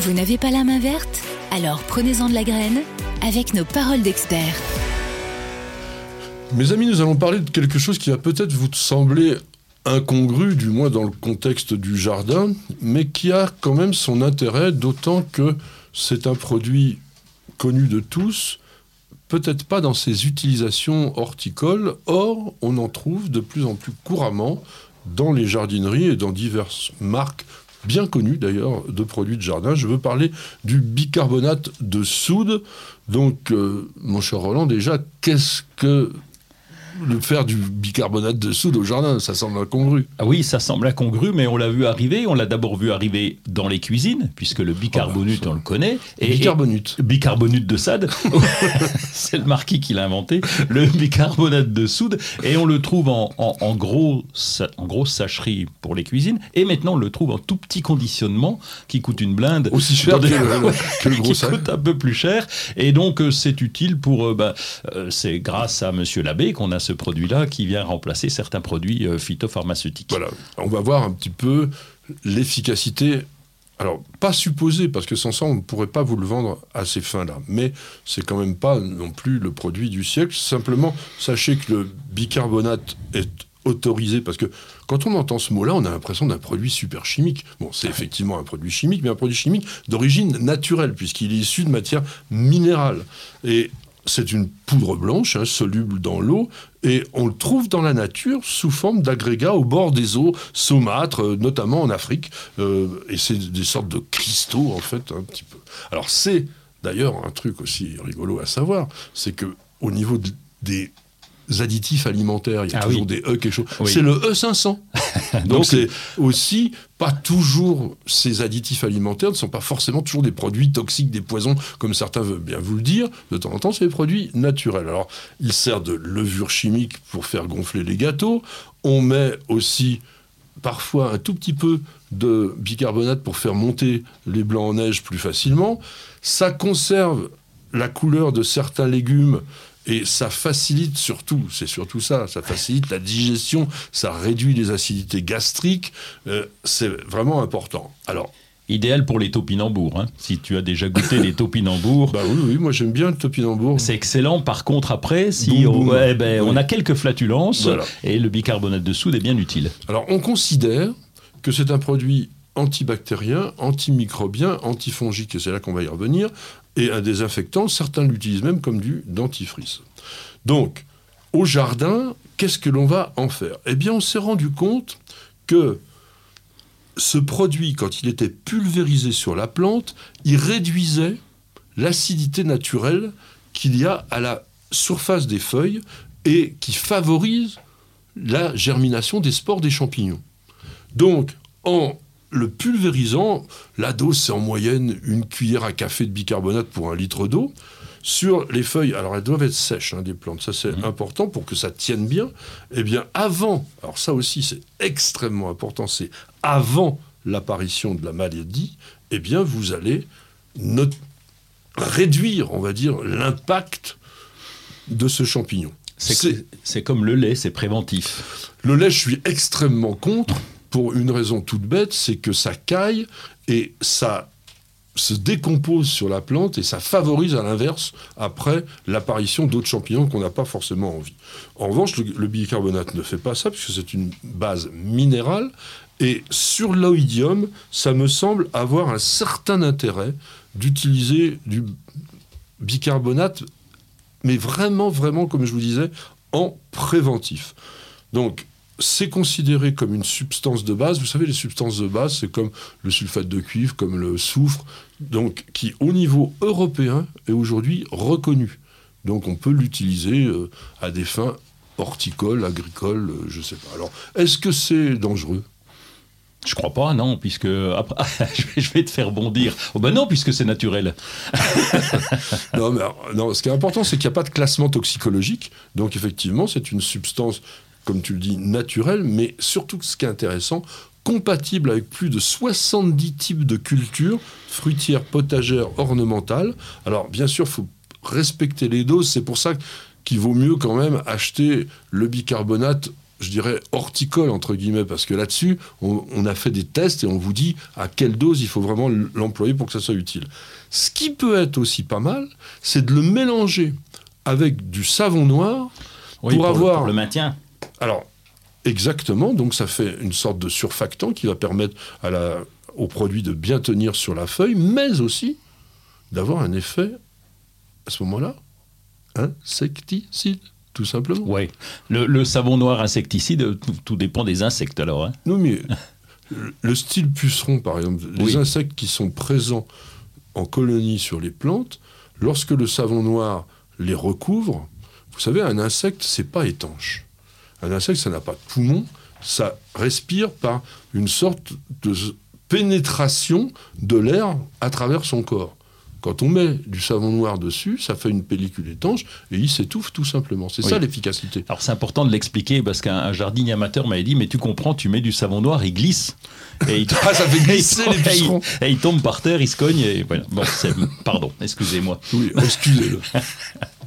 Vous n'avez pas la main verte Alors prenez-en de la graine avec nos paroles d'experts. Mes amis, nous allons parler de quelque chose qui va peut-être vous sembler incongru, du moins dans le contexte du jardin, mais qui a quand même son intérêt, d'autant que c'est un produit connu de tous, peut-être pas dans ses utilisations horticoles, or on en trouve de plus en plus couramment dans les jardineries et dans diverses marques bien connues d'ailleurs de produits de jardin. Je veux parler du bicarbonate de soude. Donc, euh, mon cher Roland, déjà, qu'est-ce que le faire du bicarbonate de soude au jardin, ça semble incongru. Ah oui, ça semble incongru, mais on l'a vu arriver. On l'a d'abord vu arriver dans les cuisines, puisque le bicarbonate, on le connaît. Et, bicarbonate. bicarbonate de sade. c'est le marquis qui l'a inventé. Le bicarbonate de soude. Et on le trouve en, gros, en grosse sacherie pour les cuisines. Et maintenant, on le trouve en tout petit conditionnement qui coûte une blinde. Aussi cher que, le, gros qui coûte un peu plus cher. Et donc, euh, c'est utile pour. Euh, bah, euh, c'est grâce à Monsieur Labbé qu'on a ce produit-là qui vient remplacer certains produits euh, phytopharmaceutiques. Voilà, on va voir un petit peu l'efficacité. Alors, pas supposée, parce que sans ça, on ne pourrait pas vous le vendre à ces fins-là. Mais c'est quand même pas non plus le produit du siècle. Simplement, sachez que le bicarbonate est autorisé, parce que quand on entend ce mot-là, on a l'impression d'un produit super chimique. Bon, c'est effectivement un produit chimique, mais un produit chimique d'origine naturelle, puisqu'il est issu de matière minérale. Et c'est une poudre blanche, hein, soluble dans l'eau, et on le trouve dans la nature sous forme d'agrégats au bord des eaux saumâtres, euh, notamment en Afrique. Euh, et c'est des sortes de cristaux, en fait, un petit peu. Alors, c'est d'ailleurs un truc aussi rigolo à savoir, c'est que au niveau des additifs alimentaires. Il y a ah toujours des E quelque chose. C'est le E500. Donc c'est aussi pas toujours ces additifs alimentaires ne sont pas forcément toujours des produits toxiques, des poisons, comme certains veulent bien vous le dire. De temps en temps, c'est des produits naturels. Alors, il sert de levure chimique pour faire gonfler les gâteaux. On met aussi parfois un tout petit peu de bicarbonate pour faire monter les blancs en neige plus facilement. Ça conserve la couleur de certains légumes et ça facilite surtout, c'est surtout ça, ça facilite la digestion, ça réduit les acidités gastriques, euh, c'est vraiment important. Alors, Idéal pour les topinambours, hein, si tu as déjà goûté les topinambours. Bah oui, oui, moi j'aime bien le topinambour. C'est excellent. Par contre, après, si on, eh ben, on, a quelques flatulences et le bicarbonate de soude est bien utile. Alors, on considère que c'est un produit antibactérien, antimicrobien, antifongique, et c'est là qu'on va y revenir, et un désinfectant, certains l'utilisent même comme du dentifrice. Donc, au jardin, qu'est-ce que l'on va en faire? Eh bien, on s'est rendu compte que ce produit, quand il était pulvérisé sur la plante, il réduisait l'acidité naturelle qu'il y a à la surface des feuilles et qui favorise la germination des spores des champignons. Donc, en le pulvérisant, la dose c'est en moyenne une cuillère à café de bicarbonate pour un litre d'eau. Sur les feuilles, alors elles doivent être sèches, hein, des plantes, ça c'est mhm. important pour que ça tienne bien. Eh bien, avant, alors ça aussi c'est extrêmement important, c'est avant l'apparition de la maladie, eh bien, vous allez réduire, on va dire, l'impact de ce champignon. C'est comme le lait, c'est préventif. Le lait, je suis extrêmement contre pour une raison toute bête, c'est que ça caille et ça se décompose sur la plante et ça favorise à l'inverse après l'apparition d'autres champignons qu'on n'a pas forcément envie. En revanche, le, bicarbonate ne fait pas ça puisque c'est une base minérale et sur l'oïdium, ça me semble avoir un certain intérêt d'utiliser du bicarbonate, mais vraiment, vraiment, comme je vous disais, en préventif. Donc, c'est considéré comme une substance de base. Vous savez, les substances de base, c'est comme le sulfate de cuivre, comme le soufre, donc qui au niveau européen est aujourd'hui reconnu. Donc on peut l'utiliser euh, à des fins horticoles, agricoles, euh, je ne sais pas. Alors, est-ce que c'est dangereux? Je crois pas, non, puisque après, je vais te faire bondir. Oh ben non, puisque c'est naturel. non, mais non, ce qui est important, c'est qu'il n'y a pas de classement toxicologique. Donc effectivement, c'est une substance comme tu le dis, naturel, mais surtout ce qui est intéressant, compatible avec plus de 70 types de cultures, fruitières, potagères, ornementales. Alors bien sûr, il faut respecter les doses, c'est pour ça qu'il vaut mieux quand même acheter le bicarbonate je dirais, horticole, entre guillemets, parce que là-dessus, on, on a fait des tests et on vous dit à quelle dose il faut vraiment l'employer pour que ça soit utile. Ce qui peut être aussi pas mal, c'est de le mélanger avec du savon noir Oui, pour avoir. pour le maintien. Alors, exactement, donc ça fait une sorte de surfactant qui va permettre à la, au produit de bien tenir sur la feuille, mais aussi d'avoir un effet, à ce moment-là, insecticide, tout simplement. Ouais. Le, le savon noir insecticide, tout, tout dépend des insectes alors. hein. Non, mais le- le style puceron, par exemple, les Oui. insectes qui sont présents en colonie sur les plantes, lorsque le savon noir les recouvre, vous savez, un insecte, c'est pas étanche. Un insecte, ça n'a pas de poumon, ça respire par une sorte de pénétration de l'air à travers son corps. Quand on met du savon noir dessus, ça fait une pellicule étanche et il s'étouffe tout simplement. C'est Oui. ça l'efficacité. Alors c'est important de l'expliquer parce qu'un un jardinier amateur m'avait dit mais tu comprends, tu mets du savon noir, il glisse. Et il, Ah, ça fait glisser et il- les pucerons. et il tombe par terre, il se cogne et voilà. Bon, c'est- pardon, excusez-moi. Oui, excusez-le.